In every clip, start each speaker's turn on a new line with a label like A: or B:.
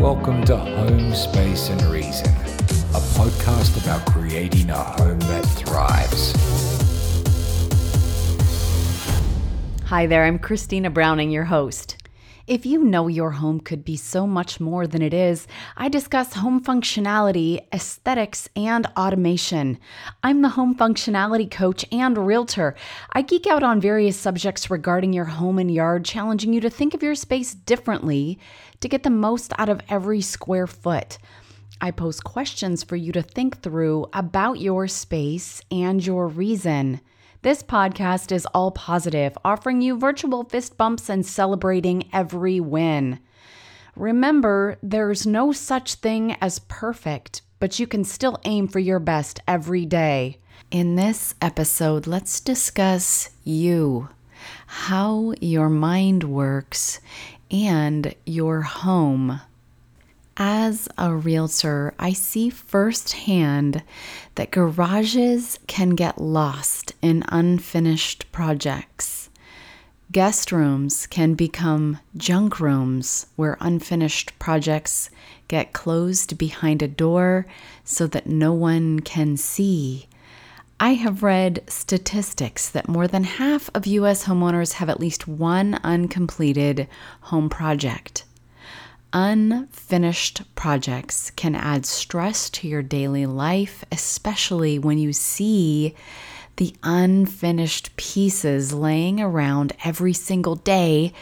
A: Welcome to Home Space and Reason, a podcast about creating a home that thrives.
B: Hi there, I'm Christina Browning, your host. If you know your home could be so much more than it is, I discuss home functionality, aesthetics, and automation. I'm the home functionality coach and realtor. I geek out on various subjects regarding your home and yard, challenging you to think of your space differently to get the most out of every square foot. I pose questions for you to think through about your space and your reason. This podcast is all positive, offering you virtual fist bumps and celebrating every win. Remember, there's no such thing as perfect, but you can still aim for your best every day. In this episode, let's discuss you, how your mind works, and your home. As a realtor, I see firsthand that garages can get lost in unfinished projects. Guest rooms can become junk rooms where unfinished projects get closed behind a door so that no one can see. I have read statistics that more than half of US homeowners have at least one uncompleted home project. Unfinished projects can add stress to your daily life, especially when you see the unfinished pieces laying around every single day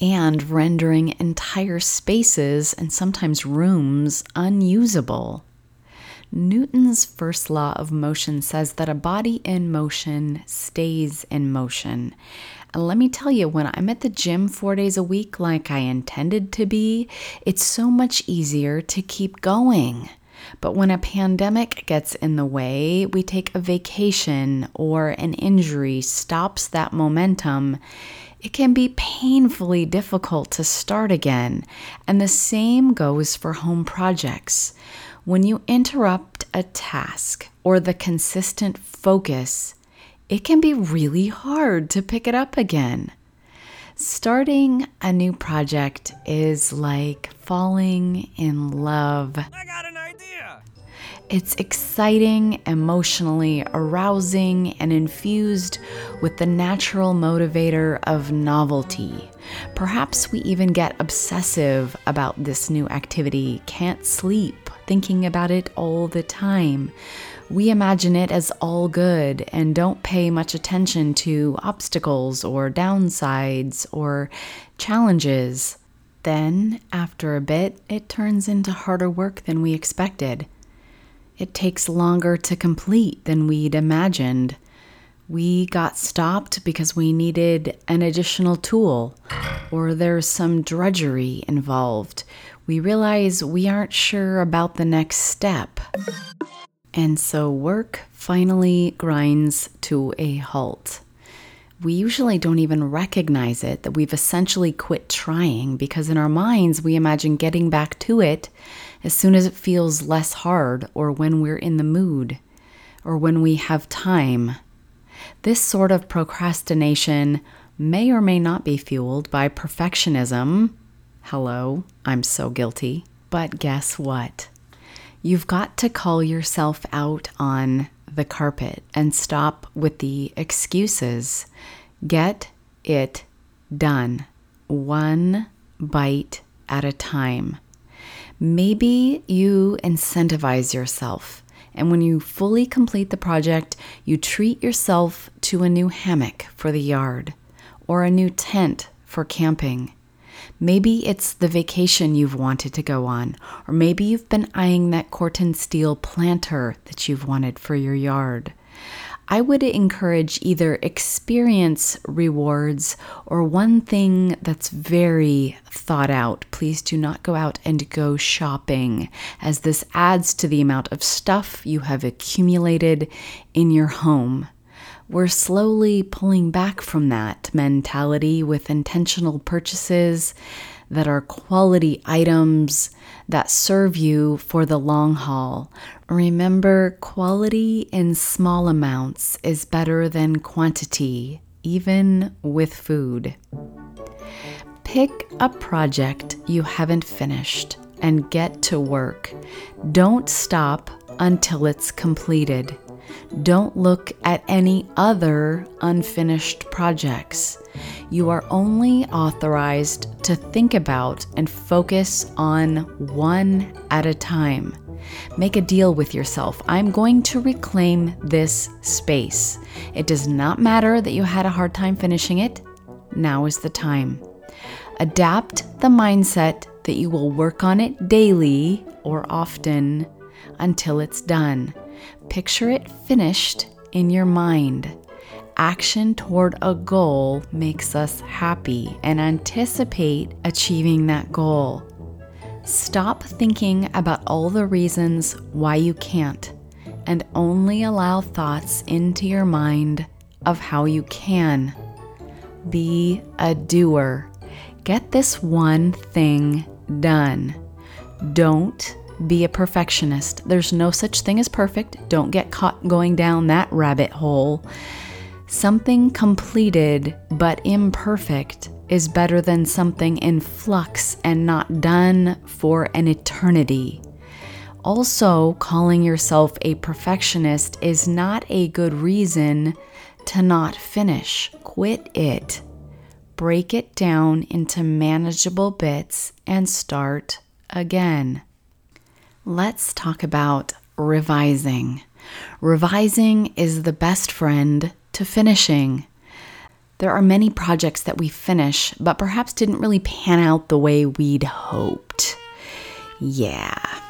B: and rendering entire spaces and sometimes rooms unusable. Newton's first law of motion says that a body in motion stays in motion. And let me tell you, when I'm at the gym four days a week, like I intended to be, it's so much easier to keep going. But when a pandemic gets in the way, we take a vacation or an injury stops that momentum, it can be painfully difficult to start again. And the same goes for home projects. When you interrupt a task or the consistent focus, it can be really hard to pick it up again. Starting a new project is like falling in love.
C: I got an idea.
B: It's exciting, emotionally arousing, and infused with the natural motivator of novelty. Perhaps we even get obsessive about this new activity, can't sleep, thinking about it all the time we imagine it as all good and don't pay much attention to obstacles or downsides or challenges. Then, after a bit, it turns into harder work than we expected. It takes longer to complete than we'd imagined. We got stopped because we needed an additional tool, or there's some drudgery involved. We realize we aren't sure about the next step. And so work finally grinds to a halt. We usually don't even recognize it that we've essentially quit trying because in our minds we imagine getting back to it as soon as it feels less hard or when we're in the mood or when we have time. This sort of procrastination may or may not be fueled by perfectionism. Hello, I'm so guilty. But guess what? You've got to call yourself out on the carpet and stop with the excuses. Get it done, one bite at a time. Maybe you incentivize yourself, and when you fully complete the project, you treat yourself to a new hammock for the yard or a new tent for camping. Maybe it's the vacation you've wanted to go on, or maybe you've been eyeing that Corten steel planter that you've wanted for your yard. I would encourage either experience rewards or one thing that's very thought out. Please do not go out and go shopping, as this adds to the amount of stuff you have accumulated in your home. We're slowly pulling back from that mentality with intentional purchases that are quality items that serve you for the long haul. Remember, quality in small amounts is better than quantity, even with food. Pick a project you haven't finished and get to work. Don't stop until it's completed. Don't look at any other unfinished projects. You are only authorized to think about and focus on one at a time. Make a deal with yourself. I'm going to reclaim this space. It does not matter that you had a hard time finishing it. Now is the time. Adapt the mindset that you will work on it daily or often until it's done. Picture it finished in your mind. Action toward a goal makes us happy and anticipate achieving that goal. Stop thinking about all the reasons why you can't and only allow thoughts into your mind of how you can. Be a doer. Get this one thing done. Don't be a perfectionist. There's no such thing as perfect. Don't get caught going down that rabbit hole. Something completed but imperfect is better than something in flux and not done for an eternity. Also, calling yourself a perfectionist is not a good reason to not finish. Quit it. Break it down into manageable bits and start again. Let's talk about revising. Revising is the best friend to finishing. There are many projects that we finish, but perhaps didn't really pan out the way we'd hoped. Yeah.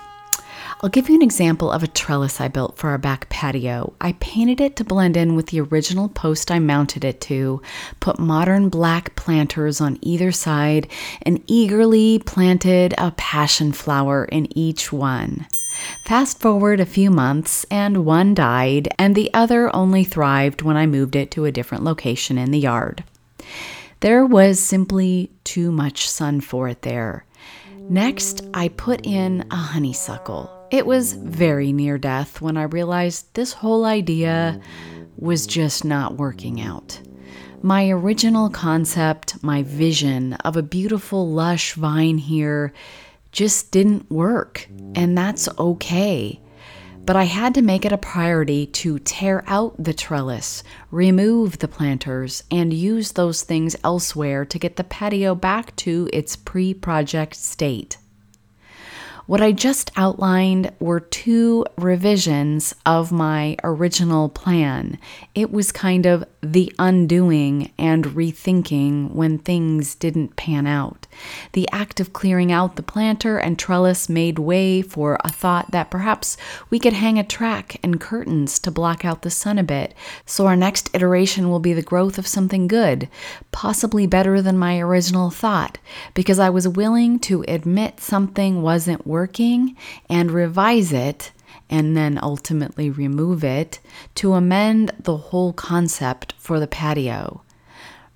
B: I'll give you an example of a trellis I built for our back patio. I painted it to blend in with the original post I mounted it to, put modern black planters on either side, and eagerly planted a passion flower in each one. Fast forward a few months, and one died, and the other only thrived when I moved it to a different location in the yard. There was simply too much sun for it there. Next, I put in a honeysuckle. It was very near death when I realized this whole idea was just not working out. My original concept, my vision of a beautiful, lush vine here, just didn't work, and that's okay. But I had to make it a priority to tear out the trellis, remove the planters, and use those things elsewhere to get the patio back to its pre project state. What I just outlined were two revisions of my original plan. It was kind of the undoing and rethinking when things didn't pan out. The act of clearing out the planter and trellis made way for a thought that perhaps we could hang a track and curtains to block out the sun a bit, so our next iteration will be the growth of something good, possibly better than my original thought, because I was willing to admit something wasn't working and revise it and then ultimately remove it to amend the whole concept for the patio.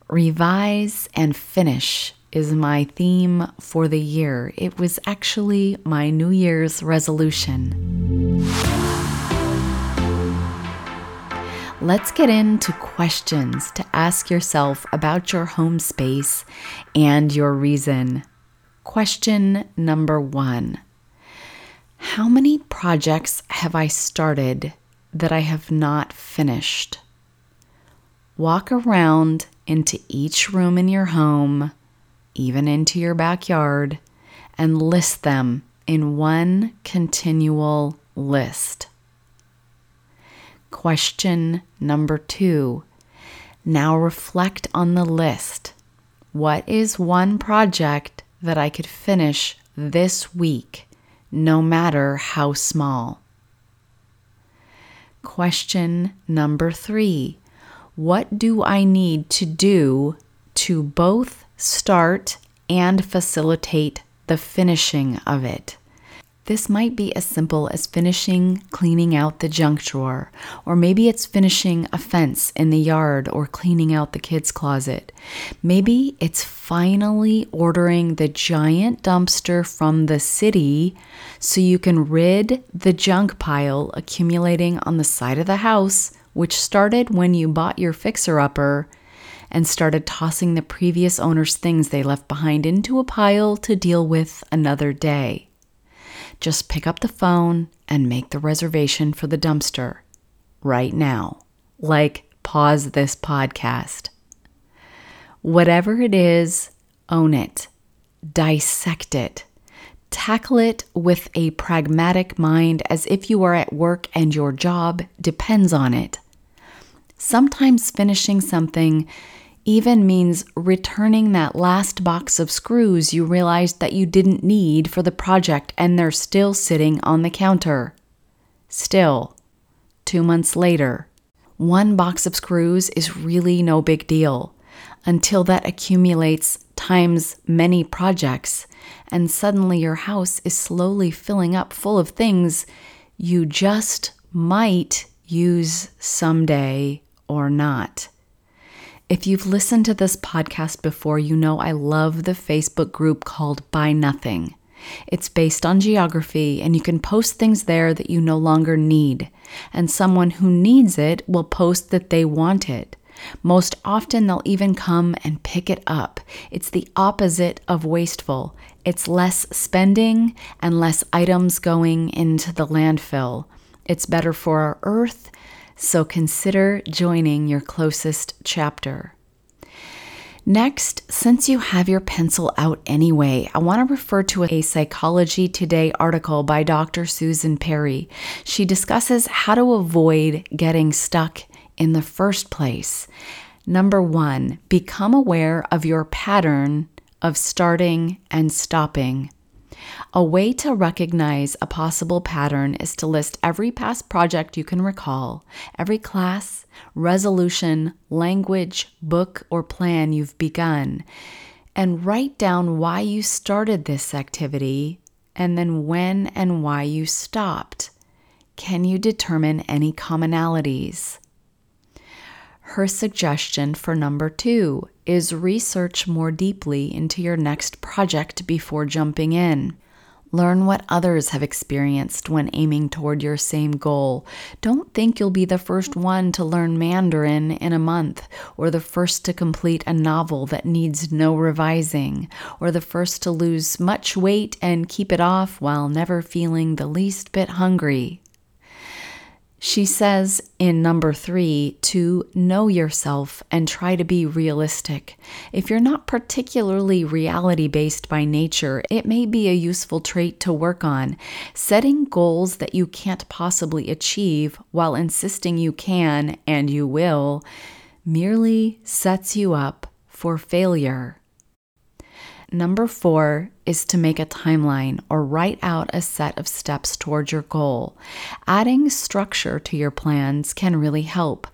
B: Revise and finish is my theme for the year. It was actually my New Year's resolution. Let's get into questions to ask yourself about your home space and your reason. Question number one How many projects have I started that I have not finished? Walk around into each room in your home, even into your backyard, and list them in one continual list. Question number two. Now reflect on the list. What is one project that I could finish this week, no matter how small? Question number three. What do I need to do to both start and facilitate the finishing of it? This might be as simple as finishing cleaning out the junk drawer, or maybe it's finishing a fence in the yard or cleaning out the kids' closet. Maybe it's finally ordering the giant dumpster from the city so you can rid the junk pile accumulating on the side of the house, which started when you bought your fixer upper and started tossing the previous owner's things they left behind into a pile to deal with another day. Just pick up the phone and make the reservation for the dumpster right now. Like, pause this podcast. Whatever it is, own it, dissect it, tackle it with a pragmatic mind as if you are at work and your job depends on it. Sometimes finishing something even means returning that last box of screws you realized that you didn't need for the project and they're still sitting on the counter. Still, two months later, one box of screws is really no big deal until that accumulates times many projects, and suddenly your house is slowly filling up full of things you just might use someday or not. If you've listened to this podcast before, you know I love the Facebook group called Buy Nothing. It's based on geography, and you can post things there that you no longer need. And someone who needs it will post that they want it. Most often, they'll even come and pick it up. It's the opposite of wasteful. It's less spending and less items going into the landfill. It's better for our earth, so consider joining your closest chapter. Next, since you have your pencil out anyway, I want to refer to a Psychology Today article by Dr. Susan Perry. She discusses how to avoid getting stuck in the first place. Number one, become aware of your pattern of starting and stopping. A way to recognize a possible pattern is to list every past project you can recall, every class, resolution, language, book, or plan you've begun, and write down why you started this activity and then when and why you stopped. Can you determine any commonalities? Her suggestion for number two is research more deeply into your next project before jumping in. Learn what others have experienced when aiming toward your same goal. Don't think you'll be the first one to learn Mandarin in a month, or the first to complete a novel that needs no revising, or the first to lose much weight and keep it off while never feeling the least bit hungry. She says in number three to know yourself and try to be realistic. If you're not particularly reality based by nature, it may be a useful trait to work on. Setting goals that you can't possibly achieve while insisting you can and you will merely sets you up for failure. Number four is to make a timeline or write out a set of steps towards your goal. Adding structure to your plans can really help.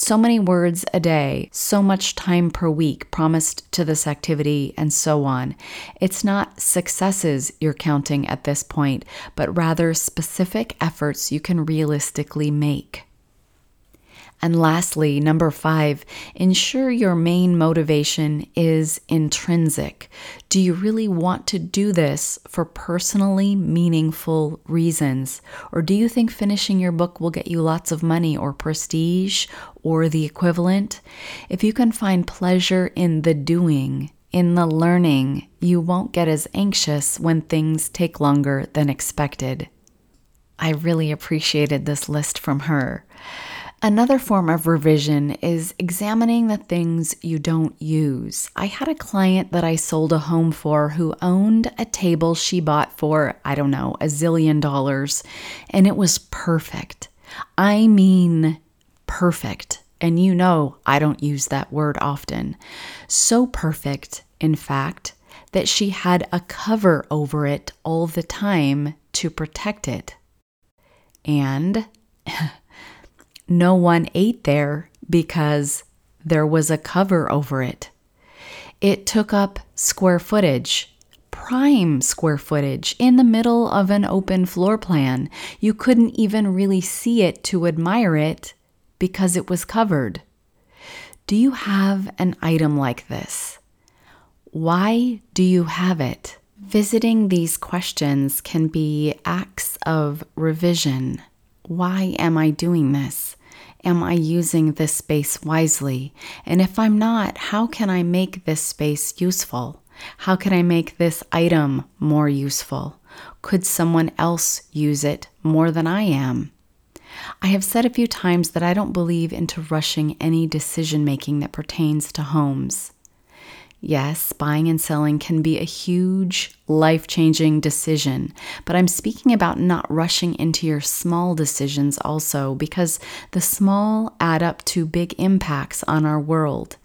B: So many words a day, so much time per week promised to this activity, and so on. It's not successes you're counting at this point, but rather specific efforts you can realistically make. And lastly, number five, ensure your main motivation is intrinsic. Do you really want to do this for personally meaningful reasons? Or do you think finishing your book will get you lots of money or prestige or the equivalent? If you can find pleasure in the doing, in the learning, you won't get as anxious when things take longer than expected. I really appreciated this list from her. Another form of revision is examining the things you don't use. I had a client that I sold a home for who owned a table she bought for, I don't know, a zillion dollars, and it was perfect. I mean, perfect. And you know, I don't use that word often. So perfect, in fact, that she had a cover over it all the time to protect it. And no one ate there because there was a cover over it. It took up square footage, prime square footage, in the middle of an open floor plan. You couldn't even really see it to admire it because it was covered. Do you have an item like this? Why do you have it? Visiting these questions can be acts of revision. Why am I doing this? Am I using this space wisely? And if I'm not, how can I make this space useful? How can I make this item more useful? Could someone else use it more than I am? I have said a few times that I don't believe into rushing any decision making that pertains to homes. Yes, buying and selling can be a huge, life changing decision, but I'm speaking about not rushing into your small decisions also because the small add up to big impacts on our world.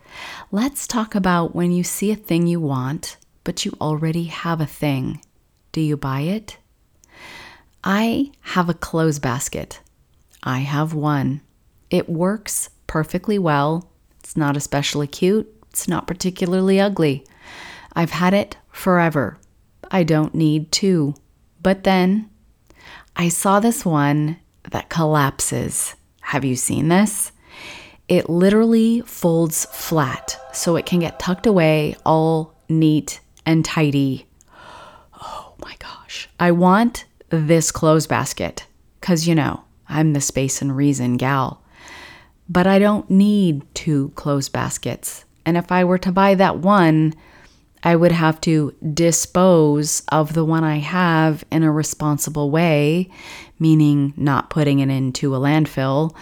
B: Let's talk about when you see a thing you want, but you already have a thing. Do you buy it? I have a clothes basket. I have one. It works perfectly well. It's not especially cute. It's not particularly ugly. I've had it forever. I don't need two. But then I saw this one that collapses. Have you seen this? It literally folds flat so it can get tucked away all neat and tidy. Oh my gosh. I want this clothes basket because, you know, I'm the space and reason gal. But I don't need two clothes baskets. And if I were to buy that one, I would have to dispose of the one I have in a responsible way, meaning not putting it into a landfill,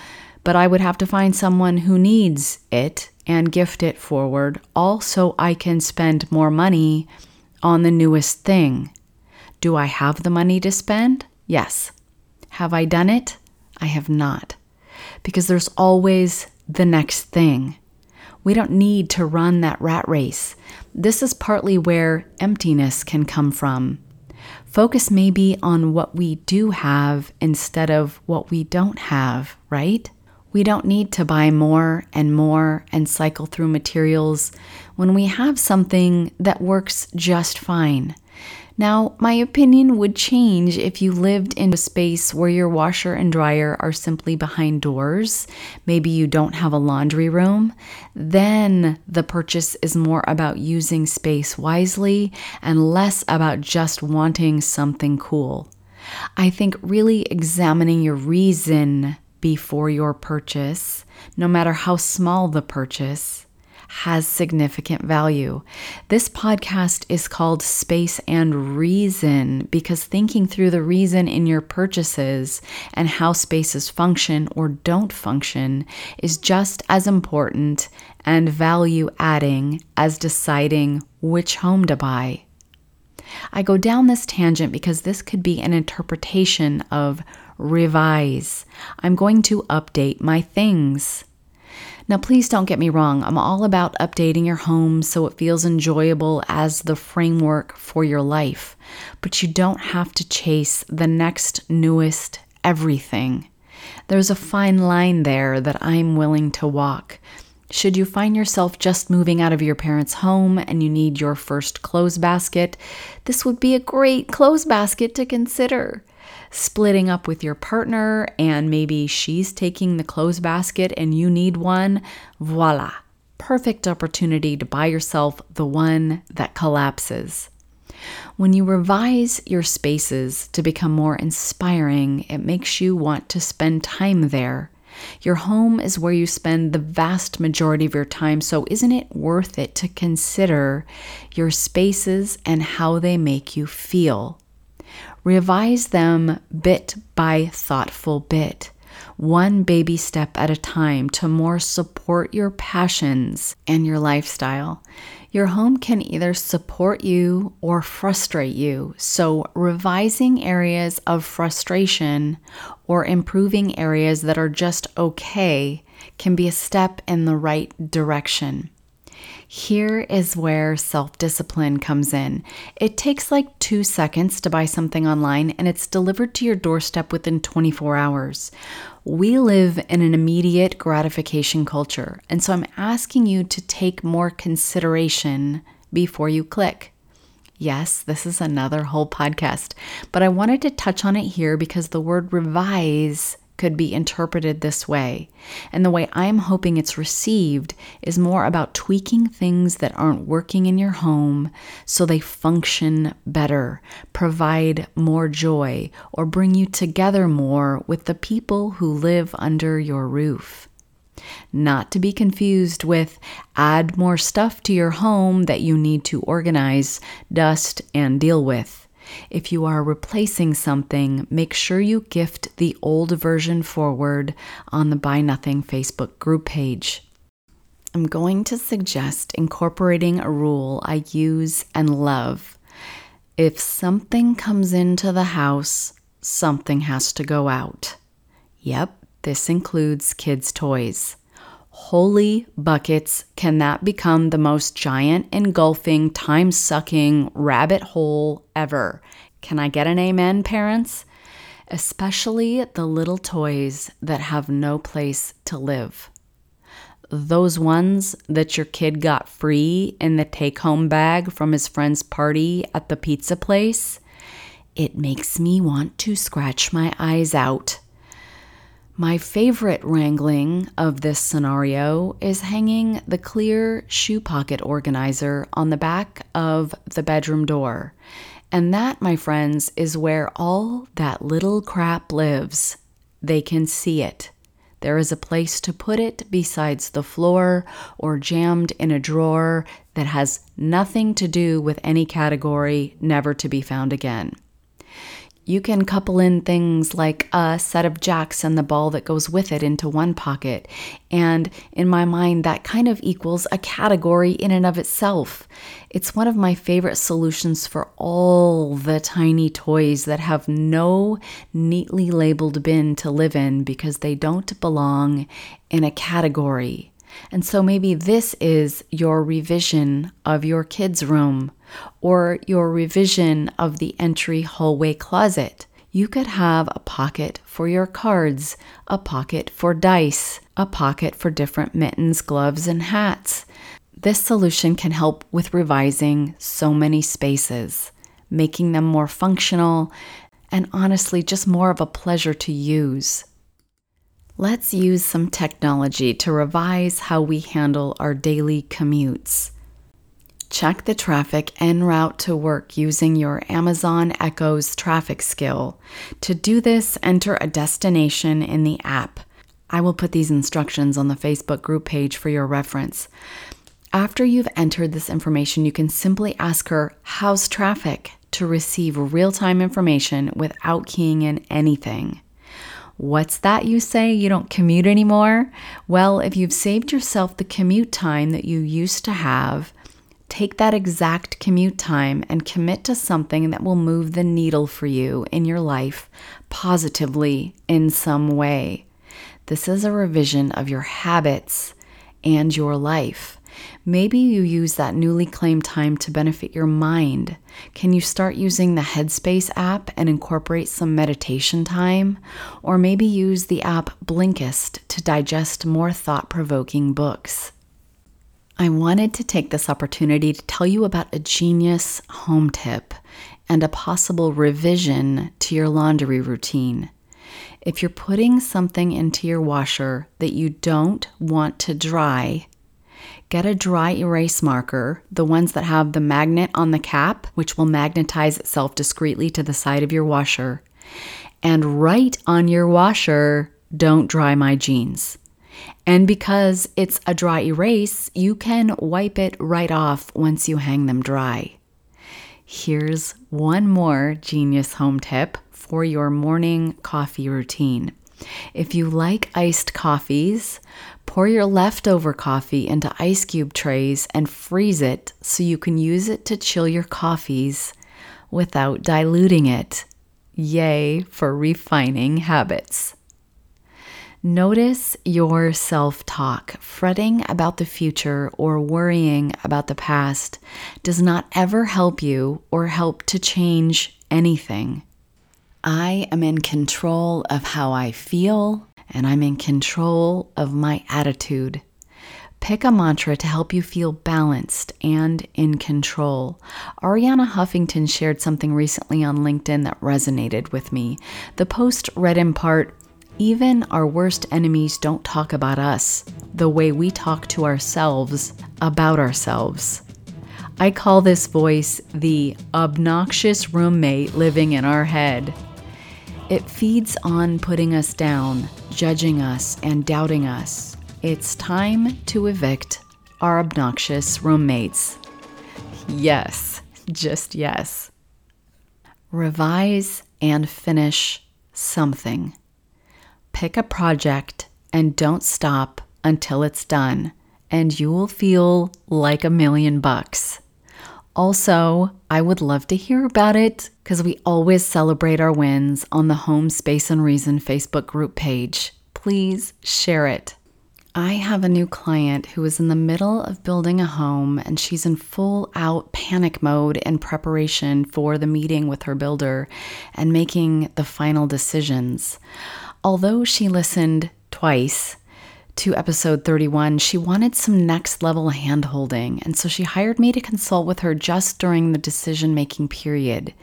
B: but I would have to find someone who needs it and gift it forward, all so I can spend more money on the newest thing. Do I have the money to spend? Yes. Have I done it? I have not. Because there's always the next thing. We don't need to run that rat race. This is partly where emptiness can come from. Focus maybe on what we do have instead of what we don't have, right? We don't need to buy more and more and cycle through materials when we have something that works just fine. Now, my opinion would change if you lived in a space where your washer and dryer are simply behind doors. Maybe you don't have a laundry room. Then the purchase is more about using space wisely and less about just wanting something cool. I think really examining your reason before your purchase, no matter how small the purchase, has significant value. This podcast is called Space and Reason because thinking through the reason in your purchases and how spaces function or don't function is just as important and value adding as deciding which home to buy. I go down this tangent because this could be an interpretation of revise. I'm going to update my things. Now, please don't get me wrong, I'm all about updating your home so it feels enjoyable as the framework for your life, but you don't have to chase the next, newest everything. There's a fine line there that I'm willing to walk. Should you find yourself just moving out of your parents' home and you need your first clothes basket, this would be a great clothes basket to consider splitting up with your partner and maybe she's taking the clothes basket and you need one, voila, perfect opportunity to buy yourself the one that collapses. When you revise your spaces to become more inspiring, it makes you want to spend time there. Your home is where you spend the vast majority of your time, so isn't it worth it to consider your spaces and how they make you feel? Revise them bit by thoughtful bit, one baby step at a time to more support your passions and your lifestyle. Your home can either support you or frustrate you. So, revising areas of frustration or improving areas that are just okay can be a step in the right direction. Here is where self discipline comes in. It takes like two seconds to buy something online and it's delivered to your doorstep within 24 hours. We live in an immediate gratification culture, and so I'm asking you to take more consideration before you click. Yes, this is another whole podcast, but I wanted to touch on it here because the word revise could be interpreted this way. And the way I'm hoping it's received is more about tweaking things that aren't working in your home so they function better, provide more joy, or bring you together more with the people who live under your roof. Not to be confused with add more stuff to your home that you need to organize, dust, and deal with. If you are replacing something, make sure you gift the old version forward on the Buy Nothing Facebook group page. I'm going to suggest incorporating a rule I use and love. If something comes into the house, something has to go out. Yep, this includes kids' toys. Holy buckets, can that become the most giant, engulfing, time sucking rabbit hole ever? Can I get an amen, parents? Especially the little toys that have no place to live. Those ones that your kid got free in the take home bag from his friend's party at the pizza place. It makes me want to scratch my eyes out. My favorite wrangling of this scenario is hanging the clear shoe pocket organizer on the back of the bedroom door. And that, my friends, is where all that little crap lives. They can see it. There is a place to put it besides the floor or jammed in a drawer that has nothing to do with any category, never to be found again. You can couple in things like a set of jacks and the ball that goes with it into one pocket. And in my mind, that kind of equals a category in and of itself. It's one of my favorite solutions for all the tiny toys that have no neatly labeled bin to live in because they don't belong in a category. And so maybe this is your revision of your kids' room or your revision of the entry hallway closet. You could have a pocket for your cards, a pocket for dice, a pocket for different mittens, gloves, and hats. This solution can help with revising so many spaces, making them more functional, and honestly, just more of a pleasure to use. Let's use some technology to revise how we handle our daily commutes. Check the traffic en route to work using your Amazon Echo's traffic skill. To do this, enter a destination in the app. I will put these instructions on the Facebook group page for your reference. After you've entered this information, you can simply ask her, How's traffic? to receive real time information without keying in anything. What's that you say? You don't commute anymore? Well, if you've saved yourself the commute time that you used to have, Take that exact commute time and commit to something that will move the needle for you in your life positively in some way. This is a revision of your habits and your life. Maybe you use that newly claimed time to benefit your mind. Can you start using the Headspace app and incorporate some meditation time? Or maybe use the app Blinkist to digest more thought provoking books. I wanted to take this opportunity to tell you about a genius home tip and a possible revision to your laundry routine. If you're putting something into your washer that you don't want to dry, get a dry erase marker, the ones that have the magnet on the cap, which will magnetize itself discreetly to the side of your washer, and write on your washer, Don't dry my jeans. And because it's a dry erase, you can wipe it right off once you hang them dry. Here's one more genius home tip for your morning coffee routine. If you like iced coffees, pour your leftover coffee into ice cube trays and freeze it so you can use it to chill your coffees without diluting it. Yay for refining habits. Notice your self talk. Fretting about the future or worrying about the past does not ever help you or help to change anything. I am in control of how I feel, and I'm in control of my attitude. Pick a mantra to help you feel balanced and in control. Arianna Huffington shared something recently on LinkedIn that resonated with me. The post read in part even our worst enemies don't talk about us the way we talk to ourselves about ourselves. I call this voice the obnoxious roommate living in our head. It feeds on putting us down, judging us, and doubting us. It's time to evict our obnoxious roommates. Yes, just yes. revise and finish something. Pick a project and don't stop until it's done, and you will feel like a million bucks. Also, I would love to hear about it because we always celebrate our wins on the Home Space and Reason Facebook group page. Please share it. I have a new client who is in the middle of building a home and she's in full out panic mode in preparation for the meeting with her builder and making the final decisions. Although she listened twice, to episode 31, she wanted some next level handholding, and so she hired me to consult with her just during the decision making period.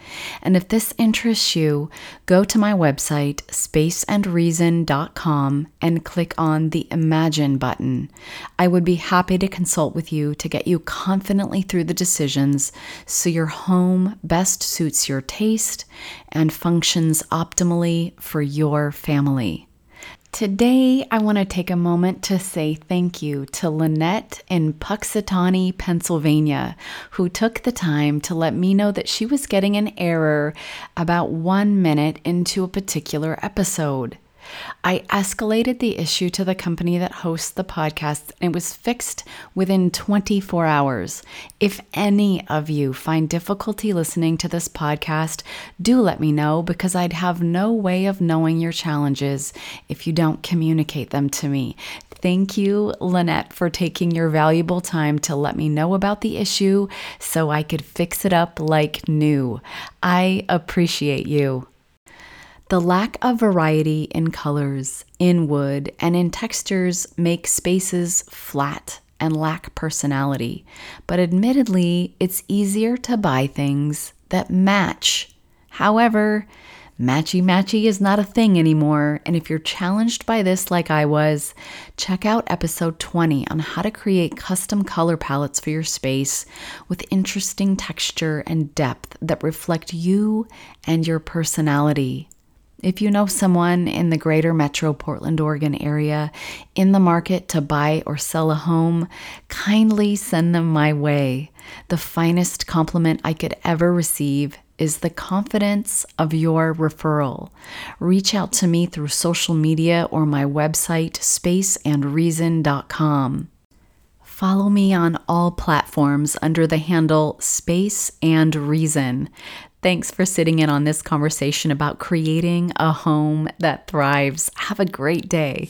B: And if this interests you, go to my website, spaceandreason.com, and click on the Imagine button. I would be happy to consult with you to get you confidently through the decisions so your home best suits your taste and functions optimally for your family. Today, I want to take a moment to say thank you to Lynette in Punxsutawney, Pennsylvania, who took the time to let me know that she was getting an error about one minute into a particular episode. I escalated the issue to the company that hosts the podcast and it was fixed within 24 hours. If any of you find difficulty listening to this podcast, do let me know because I'd have no way of knowing your challenges if you don't communicate them to me. Thank you, Lynette, for taking your valuable time to let me know about the issue so I could fix it up like new. I appreciate you. The lack of variety in colors, in wood, and in textures make spaces flat and lack personality. But admittedly, it's easier to buy things that match. However, matchy matchy is not a thing anymore. And if you're challenged by this like I was, check out episode 20 on how to create custom color palettes for your space with interesting texture and depth that reflect you and your personality. If you know someone in the greater metro Portland, Oregon area in the market to buy or sell a home, kindly send them my way. The finest compliment I could ever receive is the confidence of your referral. Reach out to me through social media or my website, spaceandreason.com. Follow me on all platforms under the handle Space and Reason. Thanks for sitting in on this conversation about creating a home that thrives. Have a great day.